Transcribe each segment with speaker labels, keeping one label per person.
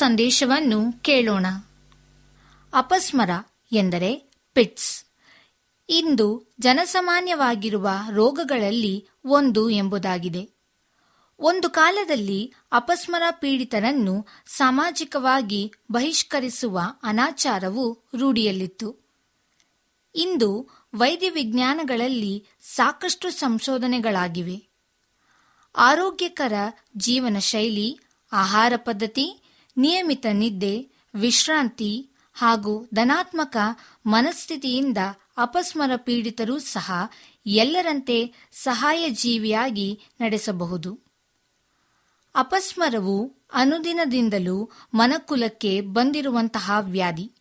Speaker 1: ಸಂದೇಶವನ್ನು ಕೇಳೋಣ. ಅಪಸ್ಮರ ಎಂದರೆ ಪಿಟ್ಸ್. ಇಂದು ಜನಸಾಮಾನ್ಯವಾಗಿರುವ ರೋಗಗಳಲ್ಲಿ ಒಂದು ಎಂಬುದಾಗಿದೆ. ಒಂದು ಕಾಲದಲ್ಲಿ ಅಪಸ್ಮರ ಪೀಡಿತರನ್ನು ಸಾಮಾಜಿಕವಾಗಿ ಬಹಿಷ್ಕರಿಸುವ ಅನಾಚಾರವು ರೂಢಿಯಲ್ಲಿತ್ತು. ಇಂದು ವೈದ್ಯ ವಿಜ್ಞಾನಗಳಲ್ಲಿ ಸಾಕಷ್ಟು ಸಂಶೋಧನೆಗಳಾಗಿವೆ. ಆರೋಗ್ಯಕರ ಜೀವನ ಶೈಲಿ ಆಹಾರ ಪದ್ಧತಿ ನಿಯಮಿತ ನಿದ್ದೆ, ವಿಶ್ರಾಂತಿ ಹಾಗೂ ಧನಾತ್ಮಕ ಮನಸ್ಥಿತಿಯಿಂದ ಅಪಸ್ಮರ ಪೀಡಿತರೂ ಸಹ ಎಲ್ಲರಂತೆ ಸಹಾಯ ಜೀವಿಯಾಗಿ ನಡೆಸಬಹುದು. ಅಪಸ್ಮರವು ಅನುದಿನದಿಂದಲೂ ಮನಕುಲಕ್ಕೆ ಬಂದಿರುವಂತಹ ವ್ಯಾಧಿ.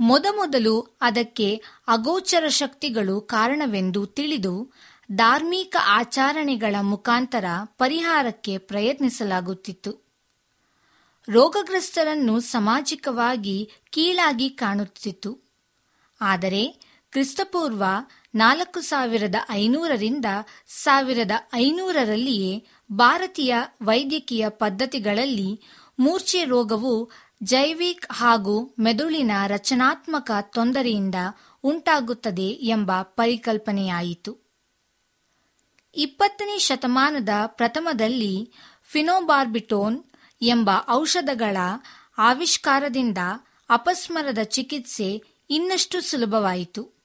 Speaker 1: ಮೊದಮೊದಲು ಅದಕ್ಕೆ ಅಗೋಚರ ಶಕ್ತಿಗಳು ಕಾರಣವೆಂದು ತಿಳಿದು ಧಾರ್ಮಿಕ ಆಚರಣೆಗಳ ಮುಖಾಂತರ ಪರಿಹಾರಕ್ಕೆ ಪ್ರಯತ್ನಿಸಲಾಗುತ್ತಿತ್ತು. ರೋಗಗ್ರಸ್ತರನ್ನು ಸಾಮಾಜಿಕವಾಗಿ ಕೀಳಾಗಿ ಕಾಣುತ್ತಿತ್ತು. ಆದರೆ ಕ್ರಿಸ್ತಪೂರ್ವ ನಾಲ್ಕು ಸಾವಿರದ ಐನೂರರಿಂದ ಸಾವಿರದ ಐನೂರರಲ್ಲಿಯೇ ಭಾರತೀಯ ವೈದ್ಯಕೀಯ ಪದ್ಧತಿಗಳಲ್ಲಿ ಮೂರ್ಛೆ ರೋಗವು ಜೈವಿಕ್ ಹಾಗೂ ಮೆದುಳಿನ ರಚನಾತ್ಮಕ ತೊಂದರೆಯಿಂದ ಉಂಟಾಗುತ್ತದೆ ಎಂಬ ಪರಿಕಲ್ಪನೆಯಾಯಿತು. ಇಪ್ಪತ್ತನೇ ಶತಮಾನದ ಪ್ರಥಮದಲ್ಲಿ ಫಿನೋಬಾರ್ಬಿಟೋನ್ ಎಂಬ ಔಷಧಗಳ ಆವಿಷ್ಕಾರದಿಂದ ಅಪಸ್ಮರದ ಚಿಕಿತ್ಸೆ ಇನ್ನಷ್ಟು ಸುಲಭವಾಯಿತು.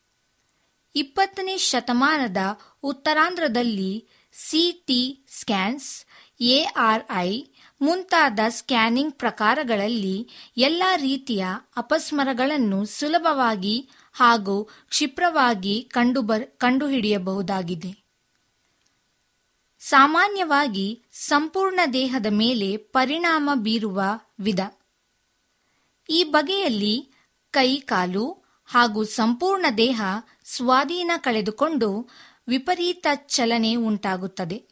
Speaker 1: ಇಪ್ಪತ್ತನೇ ಶತಮಾನದ ಉತ್ತರಾಂಧ್ರದಲ್ಲಿ ಸಿಟಿ ಸ್ಕ್ಯಾನ್ಸ್ ಎಆರ್ಐ ಮುಂತಾದ ಸ್ಕ್ಯಾನಿಂಗ್ ಪ್ರಕಾರಗಳಲ್ಲಿ ಎಲ್ಲ ರೀತಿಯ ಅಪಸ್ಮರಗಳನ್ನು ಸುಲಭವಾಗಿ ಹಾಗೂ ಕ್ಷಿಪ್ರವಾಗಿ ಕಂಡುಬರ್, ಕಂಡುಹಿಡಿಯಬಹುದಾಗಿದೆ. ಸಾಮಾನ್ಯವಾಗಿ ಸಂಪೂರ್ಣ ದೇಹದ ಮೇಲೆ ಪರಿಣಾಮ ಬೀರುವ ವಿಧ. ಈ ಬಗೆಯಲ್ಲಿ ಕೈ, ಕಾಲು ಹಾಗೂ ಸಂಪೂರ್ಣ ದೇಹ ಸ್ವಾಧೀನ ಕಳೆದುಕೊಂಡು ವಿಪರೀತ ಚಲನೆ ಉಂಟಾಗುತ್ತದೆ.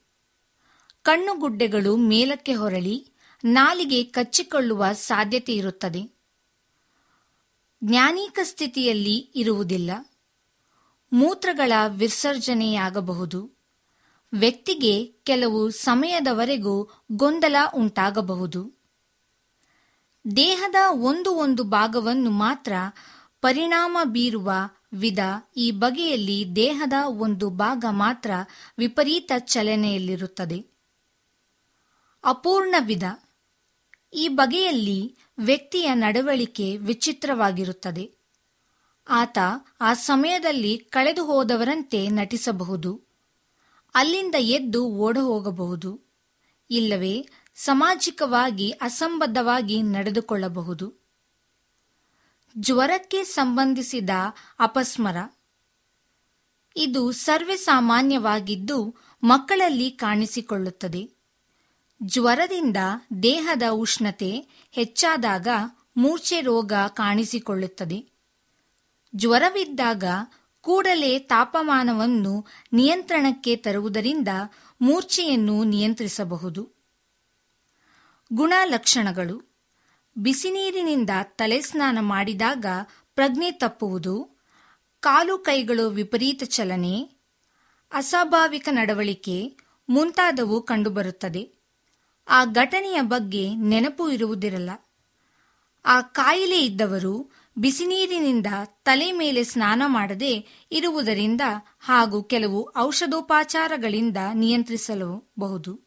Speaker 1: ಕಣ್ಣುಗುಡ್ಡೆಗಳು ಮೇಲಕ್ಕೆ ಹೊರಳಿ ನಾಲಿಗೆ ಕಚ್ಚಿಕೊಳ್ಳುವ ಸಾಧ್ಯತೆ ಇರುತ್ತದೆ. ಜ್ಞಾನೀಕ ಸ್ಥಿತಿಯಲ್ಲಿ ಇರುವುದಿಲ್ಲ. ಮೂತ್ರಗಳ ವಿಸರ್ಜನೆಯಾಗಬಹುದು. ವ್ಯಕ್ತಿಗೆ ಕೆಲವು ಸಮಯದವರೆಗೂ ಗೊಂದಲ ಉಂಟಾಗಬಹುದು. ದೇಹದ ಒಂದು ಒಂದು ಭಾಗವನ್ನು ಮಾತ್ರ ಪರಿಣಾಮ ಬೀರುವ ವಿಧ ಈ ಬಗೆಯಲ್ಲಿ ದೇಹದ ಒಂದು ಭಾಗ ಮಾತ್ರ ವಿಪರೀತ ಚಲನೆಯಲ್ಲಿರುತ್ತದೆ. ಅಪೂರ್ಣ ವಿಧ. ಈ ಬಗೆಯಲ್ಲಿ ವ್ಯಕ್ತಿಯ ನಡವಳಿಕೆ ವಿಚಿತ್ರವಾಗಿರುತ್ತದೆ. ಆತ ಆ ಸಮಯದಲ್ಲಿ ಕಳೆದು ಹೋದವರಂತೆ ನಟಿಸಬಹುದು. ಅಲ್ಲಿಂದ ಎದ್ದು ಓಡ ಹೋಗಬಹುದು ಇಲ್ಲವೇ, ಸಾಮಾಜಿಕವಾಗಿ ಅಸಂಬದ್ಧವಾಗಿ ನಡೆದುಕೊಳ್ಳಬಹುದು. ಜ್ವರಕ್ಕೆ ಸಂಬಂಧಿಸಿದ ಅಪಸ್ಮರ. ಇದು ಸರ್ವೇ ಸಾಮಾನ್ಯವಾಗಿದ್ದು ಮಕ್ಕಳಲ್ಲಿ ಕಾಣಿಸಿಕೊಳ್ಳುತ್ತದೆ. ಜ್ವರದಿಂದ ದೇಹದ ಉಷ್ಣತೆ ಹೆಚ್ಚಾದಾಗ ಮೂರ್ಛೆ ರೋಗ ಕಾಣಿಸಿಕೊಳ್ಳುತ್ತದೆ. ಜ್ವರವಿದ್ದಾಗ ಕೂಡಲೇ ತಾಪಮಾನವನ್ನು ನಿಯಂತ್ರಣಕ್ಕೆ ತರುವುದರಿಂದ ಮೂರ್ಛೆಯನ್ನು ನಿಯಂತ್ರಿಸಬಹುದು. ಗುಣಲಕ್ಷಣಗಳು. ಬಿಸಿನೀರಿನಿಂದ ತಲೆ ಸ್ನಾನ ಮಾಡಿದಾಗ ಪ್ರಜ್ಞೆ ತಪ್ಪುವುದು. ಕಾಲು ಕೈಗಳು ವಿಪರೀತ ಚಲನೆ. ಅಸ್ವಾಭಾವಿಕ ನಡವಳಿಕೆ ಮುಂತಾದವು ಕಂಡುಬರುತ್ತದೆ. ಆ ಘಟನೆಯ ಬಗ್ಗೆ ನೆನಪು ಇರುವುದಿರಲ್ಲ. ಆ ಕಾಯಿಲೆ ಇದ್ದವರು ಬಿಸಿನೀರಿನಿಂದ ತಲೆ ಮೇಲೆ ಸ್ನಾನ ಮಾಡದೆ ಇರುವುದರಿಂದ ಹಾಗೂ ಕೆಲವು ಔಷಧೋಪಚಾರಗಳಿಂದ ನಿಯಂತ್ರಿಸಲಬಹುದು.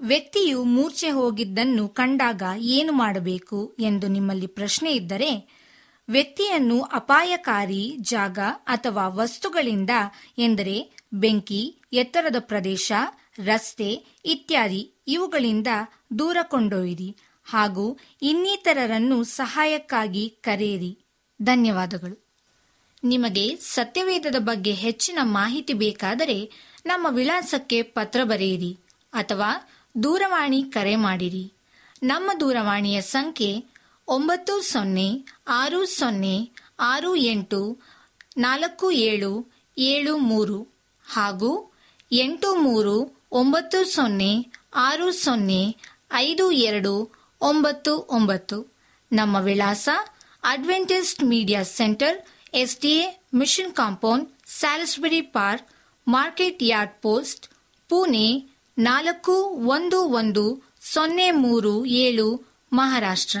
Speaker 1: ವ್ಯಕ್ತಿಯು ಮೂರ್ಛೆ ಹೋಗಿದ್ದನ್ನು ಕಂಡಾಗ ಏನು ಮಾಡಬೇಕು ಎಂದು ನಿಮ್ಮಲ್ಲಿ ಪ್ರಶ್ನೆ ಇದ್ದರೆ, ವ್ಯಕ್ತಿಯನ್ನು ಅಪಾಯಕಾರಿ ಜಾಗ ಅಥವಾ ವಸ್ತುಗಳಿಂದ ಎಂದರೆ ಬೆಂಕಿ, ಎತ್ತರದ ಪ್ರದೇಶ, ರಸ್ತೆ ಇತ್ಯಾದಿ ಇವುಗಳಿಂದ ದೂರ ಕೊಂಡೊಯ್ಯಿರಿ. ಹಾಗೂ ಇನ್ನಿತರರನ್ನು ಸಹಾಯಕ್ಕಾಗಿ ಕರೆಯಿರಿ. ಧನ್ಯವಾದಗಳು. ನಿಮಗೆ ಸತ್ಯವೇದದ ಬಗ್ಗೆ ಹೆಚ್ಚಿನ ಮಾಹಿತಿ ಬೇಕಾದರೆ ನಮ್ಮ ವಿಳಾಸಕ್ಕೆ ಪತ್ರ ಬರೆಯಿರಿ ಅಥವಾ ದೂರವಾಣಿ ಕರೆ ಮಾಡಿರಿ. ನಮ್ಮ ದೂರವಾಣಿಯ ಸಂಖ್ಯೆ ಒಂಬತ್ತು ಸೊನ್ನೆ ಆರು ಸೊನ್ನೆ ಆರು ಎಂಟು ನಾಲ್ಕು ಏಳು ಏಳು ಮೂರು ಹಾಗೂ ಎಂಟು ಮೂರು ಒಂಬತ್ತು ಸೊನ್ನೆ ಆರು ಸೊನ್ನೆ ಐದು ಎರಡು ಒಂಬತ್ತು ಒಂಬತ್ತು. ನಮ್ಮ ವಿಳಾಸ Adventist Media Centre S D A Mission Compound, Salisbury Park, Market Yard post, Pune ನಾಲ್ಕು ಒಂದು ಒಂದು ಸೊನ್ನೆ ಮೂರು ಏಳು ಮಹಾರಾಷ್ಟ್ರ.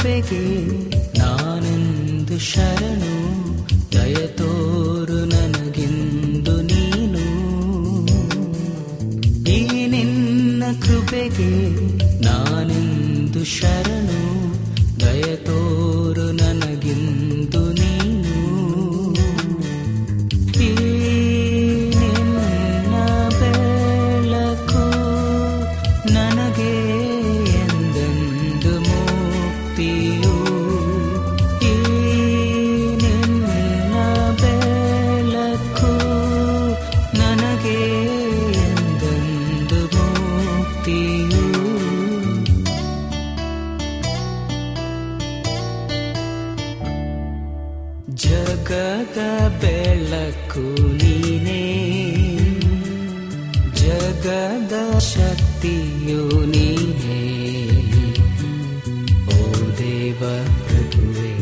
Speaker 2: ಕೃಪೆಗೆ ನಾನೆಂದು ಶರಣು ದಯತೋರು ನನಗಿಂದು ನೀನು. ಈ ನಿನ್ನ ಕೃಪೆಗೆ ನಾನೆಂದು ಶರಣು ಜಗದ ಬೆಳಕು ನೀನೇ. ಜಗದ ಶಕ್ತಿಯು ನೀನೇ. ಓ ದೇವ ಪ್ರಭುವೆ,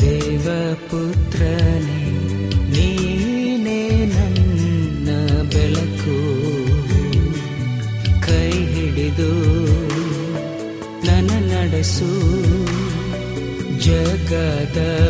Speaker 2: ದೇವ ಪುತ್ರನೇ, ನೀನೇ ನನ್ನ ಬೆಳಕು. ಕೈ ಹಿಡಿದು ನನ್ನ ನಡೆಸು. ಜಗದ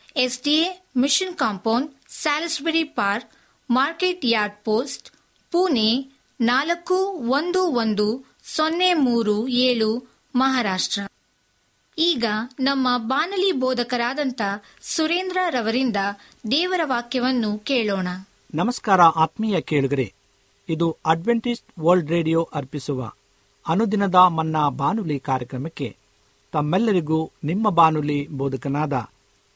Speaker 1: SDA Mission Compound, Salisbury Park, Market Yard post, Pune ನಾಲ್ಕು ಒಂದು ಒಂದು ಸೊನ್ನೆ ಮೂರು ಏಳು ಮಹಾರಾಷ್ಟ್ರ. ಈಗ ನಮ್ಮ ಬಾನಲಿ ಬೋಧಕರಾದಂಥ ಸುರೇಂದ್ರ ರವರಿಂದ ದೇವರ ವಾಕ್ಯವನ್ನು ಕೇಳೋಣ.
Speaker 3: ನಮಸ್ಕಾರ ಆತ್ಮೀಯ ಕೇಳುಗರೆ, ಇದು ಅಡ್ವೆಂಟಿಸ್ಟ್ ವರ್ಲ್ಡ್ ರೇಡಿಯೋ ಅರ್ಪಿಸುವ ಅನುದಿನದ ಮನ್ನಾ ಬಾನುಲಿ ಕಾರ್ಯಕ್ರಮಕ್ಕೆ ತಮ್ಮೆಲ್ಲರಿಗೂ ನಿಮ್ಮ ಬಾನುಲಿ ಬೋಧಕನಾದ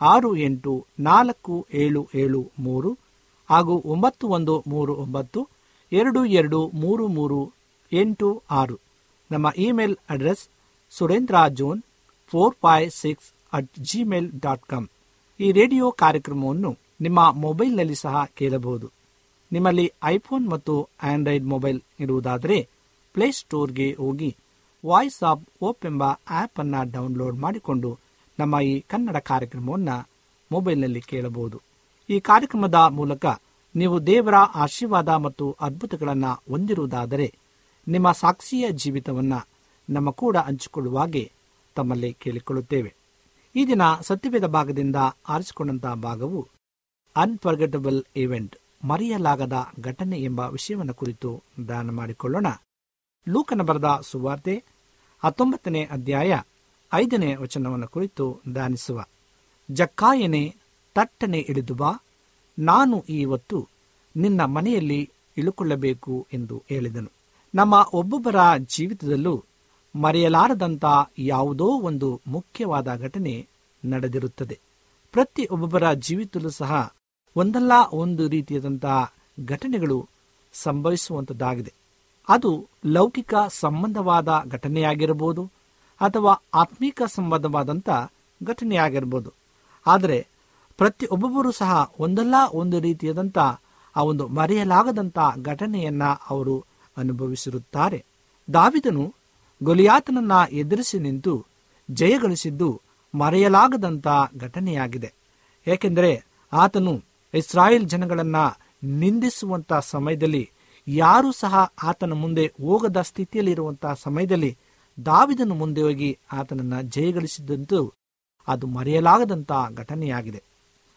Speaker 3: ಆರು ಎಂಟು ನಾಲ್ಕು ಏಳು ಏಳು ಮೂರು ಹಾಗೂ ಒಂಬತ್ತು ಒಂದು ಮೂರು ಒಂಬತ್ತು ಎರಡು ಎರಡು ಮೂರು ಮೂರು ಎಂಟು ಆರು. ನಮ್ಮ email address Surendra John four five six at Gmail dot com. ಈ ರೇಡಿಯೋ ಕಾರ್ಯಕ್ರಮವನ್ನು ನಿಮ್ಮ ಮೊಬೈಲ್ನಲ್ಲಿ ಸಹ ಕೇಳಬಹುದು. ನಿಮ್ಮಲ್ಲಿ ಐಫೋನ್ ಮತ್ತು ಆಂಡ್ರಾಯ್ಡ್ ಮೊಬೈಲ್ ಇರುವುದಾದರೆ ಪ್ಲೇಸ್ಟೋರ್ಗೆ ಹೋಗಿ ವಾಯ್ಸ್ ಆಫ್ ಓಪ್ ಎಂಬ ಆಪ್ ಅನ್ನು ಡೌನ್ಲೋಡ್ ಮಾಡಿಕೊಂಡು ನಮ್ಮ ಈ ಕನ್ನಡ ಕಾರ್ಯಕ್ರಮವನ್ನು ಮೊಬೈಲ್ನಲ್ಲಿ ಕೇಳಬಹುದು. ಈ ಕಾರ್ಯಕ್ರಮದ ಮೂಲಕ ನೀವು ದೇವರ ಆಶೀರ್ವಾದ ಮತ್ತು ಅದ್ಭುತಗಳನ್ನು ಹೊಂದಿರುವುದಾದರೆ ನಿಮ್ಮ ಸಾಕ್ಷಿಯ ಜೀವಿತವನ್ನು ನಮ್ಮ ಕೂಡ ಹಂಚಿಕೊಳ್ಳುವಾಗೆ ತಮ್ಮಲ್ಲಿ ಕೇಳಿಕೊಳ್ಳುತ್ತೇವೆ. ಈ ದಿನ ಸತ್ಯವೇದ ಭಾಗದಿಂದ ಆರಿಸಿಕೊಂಡಂತಹ ಭಾಗವು ಅನ್ಫರ್ಗೆಟಬಲ್ ಈವೆಂಟ್ ಮರೆಯಲಾಗದ ಘಟನೆ ಎಂಬ ವಿಷಯವನ್ನು ಕುರಿತು ದಾನ ಮಾಡಿಕೊಳ್ಳೋಣ. ಲೂಕನ ಬರದ ಸುವಾರ್ತೆ ಹತ್ತೊಂಬತ್ತನೇ ಅಧ್ಯಾಯ ಐದನೇ ವಚನವನ್ನು ಕುರಿತು ದಾನಿಸುವ ಜಕ್ಕಾಯನೆ, ತಟ್ಟನೆ ಇಳಿದು ಬಾ. ನಾನು ಇವತ್ತು ನಿನ್ನ ಮನೆಯಲ್ಲಿ ಇಳುಕೊಳ್ಳಬೇಕು ಎಂದು ಹೇಳಿದನು. ನಮ್ಮ ಒಬ್ಬೊಬ್ಬರ ಜೀವಿತದಲ್ಲೂ ಮರೆಯಲಾರದಂಥ ಯಾವುದೋ ಒಂದು ಮುಖ್ಯವಾದ ಘಟನೆ ನಡೆದಿರುತ್ತದೆ. ಪ್ರತಿ ಒಬ್ಬೊಬ್ಬರ ಜೀವಿತದಲ್ಲೂ ಸಹ ಒಂದಲ್ಲ ಒಂದು ರೀತಿಯಾದಂತಹ ಘಟನೆಗಳು ಸಂಭವಿಸುವಂತದ್ದಾಗಿದೆ ಅದು ಲೌಕಿಕ ಸಂಬಂಧವಾದ ಘಟನೆಯಾಗಿರಬಹುದು ಅಥವಾ ಆತ್ಮೀಕ ಸಂಬಂಧವಾದಂಥ ಘಟನೆಯಾಗಿರ್ಬೋದು. ಆದರೆ ಪ್ರತಿ ಒಬ್ಬೊಬ್ಬರು ಸಹ ಒಂದಲ್ಲ ಒಂದು ರೀತಿಯಾದಂಥ ಆ ಒಂದು ಮರೆಯಲಾಗದಂಥ ಘಟನೆಯನ್ನ ಅವರು ಅನುಭವಿಸಿರುತ್ತಾರೆ. ದಾವಿದನು ಗೊಲಿಯಾತನನ್ನ ಎದುರಿಸಿ ನಿಂತು ಜಯಗಳಿಸಿದ್ದು ಮರೆಯಲಾಗದಂಥ ಘಟನೆಯಾಗಿದೆ. ಏಕೆಂದರೆ ಆತನು ಇಸ್ರಾಯೇಲ್ ಜನಗಳನ್ನ ನಿಂದಿಸುವಂಥ ಸಮಯದಲ್ಲಿ ಯಾರೂ ಸಹ ಆತನ ಮುಂದೆ ಹೋಗದ ಸ್ಥಿತಿಯಲ್ಲಿರುವಂಥ ಸಮಯದಲ್ಲಿ ದಾವಿದನು ಮುಂದೆ ಹೋಗಿ ಆತನನ್ನು ಜಯಗಳಿಸಿದ್ದಂತೂ ಅದು ಮರೆಯಲಾಗದಂತಹ ಘಟನೆಯಾಗಿದೆ.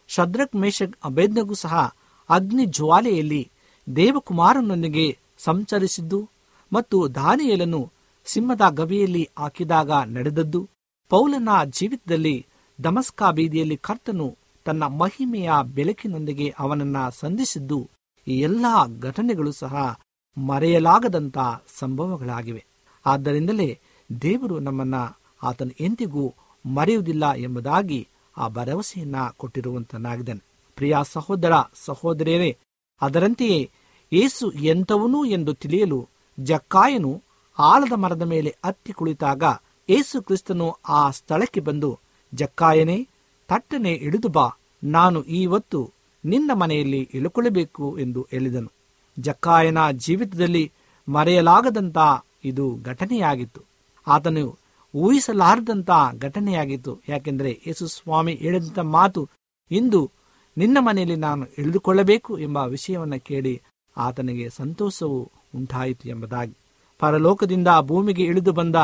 Speaker 3: ಶದ್ರಕ್ ಮೇಷಕ್ ಅಭೇದ್ನಗೂ ಸಹ ಅಗ್ನಿ ಜ್ವಾಲೆಯಲ್ಲಿ ದೇವಕುಮಾರನೊಂದಿಗೆ ಸಂಚರಿಸಿದ್ದು ಮತ್ತು ದಾನಿಯಲನ್ನು ಸಿಂಹದ ಗವಿಯಲ್ಲಿ ಹಾಕಿದಾಗ ನಡೆದದ್ದು. ಪೌಲನ ಜೀವಿತದಲ್ಲಿ ದಮಸ್ಕಾ ಬೀದಿಯಲ್ಲಿ ಕರ್ತನು ತನ್ನ ಮಹಿಮೆಯ ಬೆಳಕಿನೊಂದಿಗೆ ಅವನನ್ನ ಸಂಧಿಸಿದ್ದು ಈ ಎಲ್ಲ ಘಟನೆಗಳು ಸಹ ಮರೆಯಲಾಗದಂತ ಸಂಭವಗಳಾಗಿವೆ. ಆದ್ದರಿಂದಲೇ ದೇವರು ನಮ್ಮನ್ನ ಆತನು ಎಂದಿಗೂ ಮರೆಯುವುದಿಲ್ಲ ಎಂಬುದಾಗಿ ಆ ಭರವಸೆಯನ್ನ ಕೊಟ್ಟಿರುವಂತನಾಗಿದ್ದಾನೆ. ಪ್ರಿಯ ಸಹೋದರ, ಸಹೋದರಿಯರೇ, ಅದರಂತೆಯೇ ಏಸು ಎಂಥವನು ಎಂದು ತಿಳಿಯಲು ಜಕ್ಕಾಯನು ಆಲದ ಮರದ ಮೇಲೆ ಹತ್ತಿ ಕುಳಿತಾಗ ಏಸು ಕ್ರಿಸ್ತನು ಆ ಸ್ಥಳಕ್ಕೆ ಬಂದು, ಜಕ್ಕಾಯನೇ, ತಟ್ಟನೆ ಇಳಿದು ಬಾ, ನಾನು ಈವತ್ತು ನಿನ್ನ ಮನೆಯಲ್ಲಿ ಇಳುಕೊಳ್ಳಬೇಕು ಎಂದು ಹೇಳಿದನು. ಜಕ್ಕಾಯನ ಜೀವಿತದಲ್ಲಿ ಮರೆಯಲಾಗದಂತ ಇದು ಘಟನೆಯಾಗಿತ್ತು. ಆತನು ಊಹಿಸಲಾರದಂಥ ಘಟನೆಯಾಗಿತ್ತು. ಯಾಕೆಂದರೆ ಯೇಸು ಸ್ವಾಮಿ ಹೇಳಿದಂಥ ಮಾತು ಇಂದು ನಿನ್ನ ಮನೆಯಲ್ಲಿ ನಾನು ಇಳಿದುಕೊಳ್ಳಬೇಕು ಎಂಬ ವಿಷಯವನ್ನು ಕೇಳಿ ಆತನಿಗೆ ಸಂತೋಷವು ಉಂಟಾಯಿತು ಎಂಬುದಾಗಿ. ಪರಲೋಕದಿಂದ ಭೂಮಿಗೆ ಇಳಿದು ಬಂದ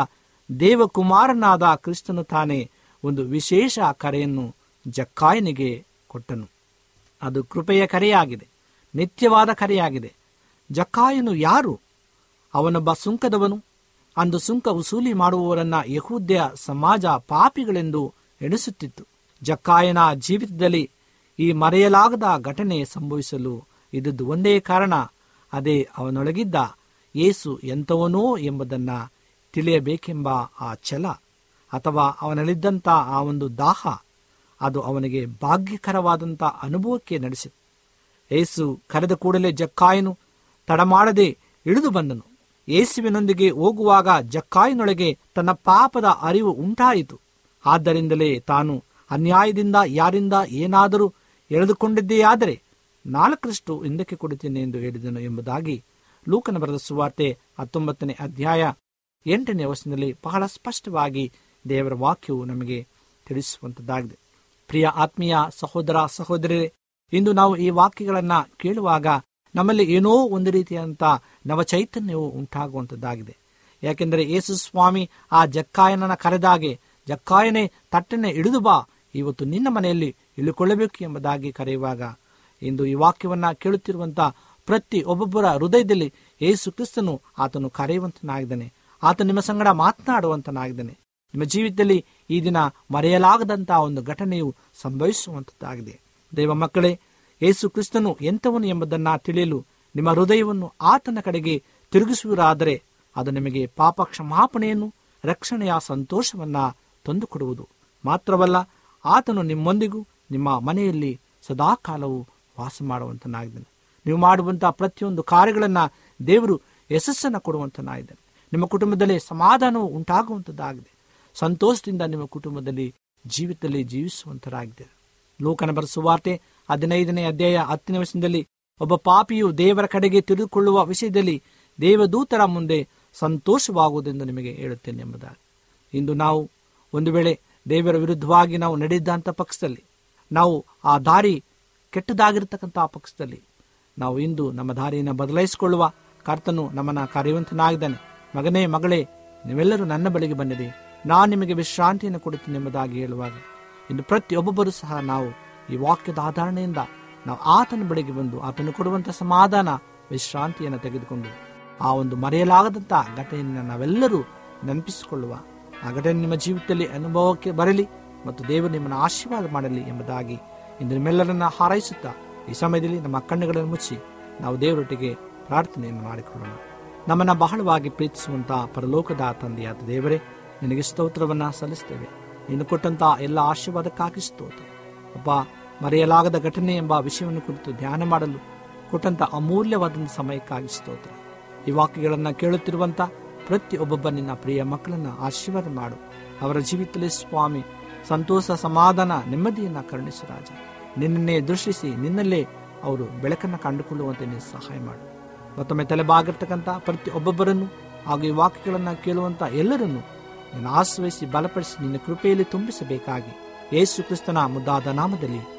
Speaker 3: ದೇವಕುಮಾರನಾದ ಕ್ರಿಸ್ತನು ತಾನೇ ಒಂದು ವಿಶೇಷ ಕರೆಯನ್ನು ಜಕ್ಕಾಯನಿಗೆ ಕೊಟ್ಟನು. ಅದು ಕೃಪೆಯ ಕರೆಯಾಗಿದೆ, ನಿತ್ಯವಾದ ಕರೆಯಾಗಿದೆ. ಜಕ್ಕಾಯನು ಯಾರು? ಅವನೊಬ್ಬ ಸುಂಕದವನು? ಅಂದು ಸುಂಕ ವಸೂಲಿ ಮಾಡುವವರನ್ನ ಯಹೂದ್ಯ ಸಮಾಜ ಪಾಪಿಗಳೆಂದು ಎಣಿಸುತ್ತಿತ್ತು. ಜಕ್ಕಾಯನ ಜೀವಿತದಲ್ಲಿ ಈ ಮರೆಯಲಾಗದ ಘಟನೆ ಸಂಭವಿಸಲು ಇದ್ದದ್ದು ಒಂದೇ ಕಾರಣ, ಅದೇ ಅವನೊಳಗಿದ್ದ ಏಸು ಎಂಥವನೋ ಎಂಬುದನ್ನು ತಿಳಿಯಬೇಕೆಂಬ ಆ ಛಲ, ಅಥವಾ ಅವನಲ್ಲಿದ್ದಂಥ ಆ ಒಂದು ದಾಹ, ಅದು ಅವನಿಗೆ ಭಾಗ್ಯಕರವಾದಂಥ ಅನುಭವಕ್ಕೆ ನಡೆಸಿತು. ಏಸು ಕರೆದ ಕೂಡಲೇ ಜಕ್ಕಾಯನು ತಡಮಾಡದೆ ಇಳಿದು ಬಂದನು. ಯೇಸುವಿನೊಂದಿಗೆ ಹೋಗುವಾಗ ಜಕ್ಕಾಯಿನೊಳಗೆ ತನ್ನ ಪಾಪದ ಅರಿವು ಉಂಟಾಯಿತು. ಆದ್ದರಿಂದಲೇ ತಾನು ಅನ್ಯಾಯದಿಂದ ಯಾರಿಂದ ಏನಾದರೂ ಎಳೆದುಕೊಂಡಿದ್ದೆಯಾದರೆ ನಾಲ್ಕರಷ್ಟು ಹಿಂದಕ್ಕೆ ಕೊಡುತ್ತೇನೆ ಎಂದು ಹೇಳಿದನು ಎಂಬುದಾಗಿ ಲೂಕನ ಬರೆದ ಸುವಾರ್ತೆ ಹತ್ತೊಂಬತ್ತನೇ ಅಧ್ಯಾಯ ಎಂಟನೇ ವರ್ಷದಲ್ಲಿ ಬಹಳ ಸ್ಪಷ್ಟವಾಗಿ ದೇವರ ವಾಕ್ಯವು ನಮಗೆ ತಿಳಿಸುವಂತದ್ದಾಗಿದೆ. ಪ್ರಿಯ ಆತ್ಮೀಯ ಸಹೋದರ ಸಹೋದರಿ ಇಂದು ನಾವು ಈ ವಾಕ್ಯಗಳನ್ನು ಕೇಳುವಾಗ ನಮ್ಮಲ್ಲಿ ಏನೋ ಒಂದು ರೀತಿಯಾದಂಥ ನವಚೈತನ್ಯವು ಉಂಟಾಗುವಂಥದ್ದಾಗಿದೆ. ಯಾಕೆಂದರೆ ಯೇಸು ಸ್ವಾಮಿ ಆ ಜಕ್ಕಾಯನನ ಕರೆದಾಗೆ, ಜಕ್ಕಾಯನೇ ತಟ್ಟನೆ ಹಿಡಿದು ಬಾ, ಇವತ್ತು ನಿನ್ನ ಮನೆಯಲ್ಲಿ ಇಳಿಕೊಳ್ಳಬೇಕು ಎಂಬುದಾಗಿ ಕರೆಯುವಾಗ, ಇಂದು ಈ ವಾಕ್ಯವನ್ನು ಕೇಳುತ್ತಿರುವಂಥ ಪ್ರತಿ ಒಬ್ಬೊಬ್ಬರ ಹೃದಯದಲ್ಲಿ ಯೇಸು ಕ್ರಿಸ್ತನು ಆತನು ಕರೆಯುವಂತನಾಗಿದ್ದಾನೆ. ಆತ ನಿಮ್ಮ ಸಂಗಡ ಮಾತನಾಡುವಂತನಾಗಿದ್ದಾನೆ. ನಿಮ್ಮ ಜೀವಿತದಲ್ಲಿ ಈ ದಿನ ಮರೆಯಲಾಗದಂತಹ ಒಂದು ಘಟನೆಯು ಸಂಭವಿಸುವಂತದ್ದಾಗಿದೆ. ದೈವ ಮಕ್ಕಳೇ ಯೇಸು ಕ್ರಿಸ್ತನು ಎಂಥವನು ಎಂಬುದನ್ನು ತಿಳಿಯಲು ನಿಮ್ಮ ಹೃದಯವನ್ನು ಆತನ ಕಡೆಗೆ ತಿರುಗಿಸುವುದಾದರೆ ಅದು ನಿಮಗೆ ಪಾಪ ಕ್ಷಮಾಪಣೆಯನ್ನು ರಕ್ಷಣೆಯ ಸಂತೋಷವನ್ನ ತಂದುಕೊಡುವುದು. ಮಾತ್ರವಲ್ಲ, ಆತನು ನಿಮ್ಮೊಂದಿಗೂ ನಿಮ್ಮ ಮನೆಯಲ್ಲಿ ಸದಾಕಾಲವೂ ವಾಸ ಮಾಡುವಂತನಾಗಿದ್ದಾನೆ ನೀವು ಮಾಡುವಂತಹ ಪ್ರತಿಯೊಂದು ಕಾರ್ಯಗಳನ್ನು ದೇವರು ಯಶಸ್ಸನ್ನು ಕೊಡುವಂತನಾಗಿದ್ದಾನೆ. ನಿಮ್ಮ ಕುಟುಂಬದಲ್ಲಿ ಸಮಾಧಾನವು ಉಂಟಾಗುವಂಥದ್ದಾಗಿದೆ ಸಂತೋಷದಿಂದ ನಿಮ್ಮ ಕುಟುಂಬದಲ್ಲಿ ಜೀವಿತದಲ್ಲಿ ಜೀವಿಸುವಂತರಾಗಿದ್ದಾರೆ. ಲೋಕನ ಬರೆಸುವಾರ್ತೆ ಹದಿನೈದನೇ ಅಧ್ಯಾಯ ಹತ್ತನೇ ವರ್ಷದಲ್ಲಿ ಒಬ್ಬ ಪಾಪಿಯು ದೇವರ ಕಡೆಗೆ ತಿಳಿದುಕೊಳ್ಳುವ ವಿಷಯದಲ್ಲಿ ದೇವದೂತರ ಮುಂದೆ ಸಂತೋಷವಾಗುವುದೆಂದು ನಿಮಗೆ ಹೇಳುತ್ತೇನೆ ಎಂಬುದಾಗಿ. ಇಂದು ನಾವು ಒಂದು ವೇಳೆ ದೇವರ ವಿರುದ್ಧವಾಗಿ ನಾವು ನಡೆದಂಥ ಪಕ್ಷದಲ್ಲಿ, ನಾವು ಆ ದಾರಿ ಕೆಟ್ಟದಾಗಿರ್ತಕ್ಕಂಥ ಪಕ್ಷದಲ್ಲಿ, ನಾವು ಇಂದು ನಮ್ಮ ದಾರಿಯನ್ನು ಬದಲಾಯಿಸಿಕೊಳ್ಳುವ ಕರ್ತನು ನಮ್ಮನ್ನು ಕಾರ್ಯವಂತನಾಗಿದ್ದಾನೆ. ಮಗನೇ, ಮಗಳೇ, ನೀವೆಲ್ಲರೂ ನನ್ನ ಬಳಿಗೆ ಬಂದಿದೆ ನಾನು ನಿಮಗೆ ವಿಶ್ರಾಂತಿಯನ್ನು ಕೊಡುತ್ತೇನೆ ಎಂಬುದಾಗಿ ಹೇಳುವಾಗ ಇಂದು ಪ್ರತಿಯೊಬ್ಬೊಬ್ಬರು ಸಹ ನಾವು ಈ ವಾಕ್ಯದ ಆಧಾರಣೆಯಿಂದ ನಾವು ಆತನ ಬಳಿಗೆ ಬಂದು ಆತನು ಕೊಡುವಂತ ಸಮಾಧಾನ, ವಿಶ್ರಾಂತಿಯನ್ನು ತೆಗೆದುಕೊಂಡು ಆ ಒಂದು ಮರೆಯಲಾಗದಂಥ ಘಟನೆಯನ್ನು ನಾವೆಲ್ಲರೂ ನೆನಪಿಸಿಕೊಳ್ಳುವ ಆ ಘಟನೆ ನಿಮ್ಮ ಜೀವಿತದಲ್ಲಿ ಅನುಭವಕ್ಕೆ ಬರಲಿ ಮತ್ತು ದೇವರು ನಿಮ್ಮನ್ನು ಆಶೀರ್ವಾದ ಮಾಡಲಿ ಎಂಬುದಾಗಿ ಇಂದು ನಿಮ್ಮೆಲ್ಲರನ್ನ ಹಾರೈಸುತ್ತಾ ಈ ಸಮಯದಲ್ಲಿ ನಮ್ಮ ಕಣ್ಣುಗಳನ್ನು ಮುಚ್ಚಿ ನಾವು ದೇವರೊಟ್ಟಿಗೆ ಪ್ರಾರ್ಥನೆಯನ್ನು ಮಾಡಿಕೊಳ್ಳೋಣ. ನಮ್ಮನ್ನ ಬಹಳವಾಗಿ ಪ್ರೀತಿಸುವಂತಹ ಪರಲೋಕದ ತಂದೆಯಾದ ದೇವರೇ, ನಿನಗೆ ಸ್ತೋತ್ರವನ್ನ ಸಲ್ಲಿಸ್ತೇವೆ. ನೀನು ಕೊಟ್ಟಂತಹ ಎಲ್ಲ ಆಶೀರ್ವಾದಕ್ಕಾಗಿ ಸ್ತೋತ್ರ. ಅಪ್ಪ ಮರೆಯಲಾಗದ ಘಟನೆ ಎಂಬ ವಿಷಯವನ್ನು ಕುರಿತು ಧ್ಯಾನ ಮಾಡಲು ಕೊಟ್ಟಂತ ಅಮೂಲ್ಯವಾದಂಥ ಸಮಯಕ್ಕಾಗಿ ಸ್ತೋತ್ರ. ಈ ವಾಕ್ಯಗಳನ್ನು ಕೇಳುತ್ತಿರುವಂತ ಪ್ರತಿ ಒಬ್ಬೊಬ್ಬ ನಿನ್ನ ಪ್ರಿಯ ಮಕ್ಕಳನ್ನ ಆಶೀರ್ವಾದ ಮಾಡು. ಅವರ ಜೀವಿತದಲ್ಲಿ ಸ್ವಾಮಿ, ಸಂತೋಷ, ಸಮಾಧಾನ, ನೆಮ್ಮದಿಯನ್ನು ಕರುಣಿಸು ರಾಜ. ನಿನ್ನನ್ನೇ ದೃಷ್ಟಿಸಿ ನಿನ್ನಲ್ಲೇ ಅವರು ಬೆಳಕನ್ನು ಕಂಡುಕೊಳ್ಳುವಂತೆ ನೀನು ಸಹಾಯ ಮಾಡು. ಮತ್ತೊಮ್ಮೆ ತಲೆಬಾಗಿರ್ತಕ್ಕಂಥ ಪ್ರತಿ ಒಬ್ಬೊಬ್ಬರನ್ನು ಹಾಗೂ ಈ ವಾಕ್ಯಗಳನ್ನು ಕೇಳುವಂತ ಎಲ್ಲರನ್ನು ನೀನು ಆಶ್ರಯಿಸಿ ಬಲಪಡಿಸಿ ನಿನ್ನ ಕೃಪೆಯಲ್ಲಿ ತುಂಬಿಸಬೇಕಾಗಿ. ಯೇಸು ಕ್ರಿಸ್ತನ ಮುದ್ದಾದ ನಾಮದಲ್ಲಿ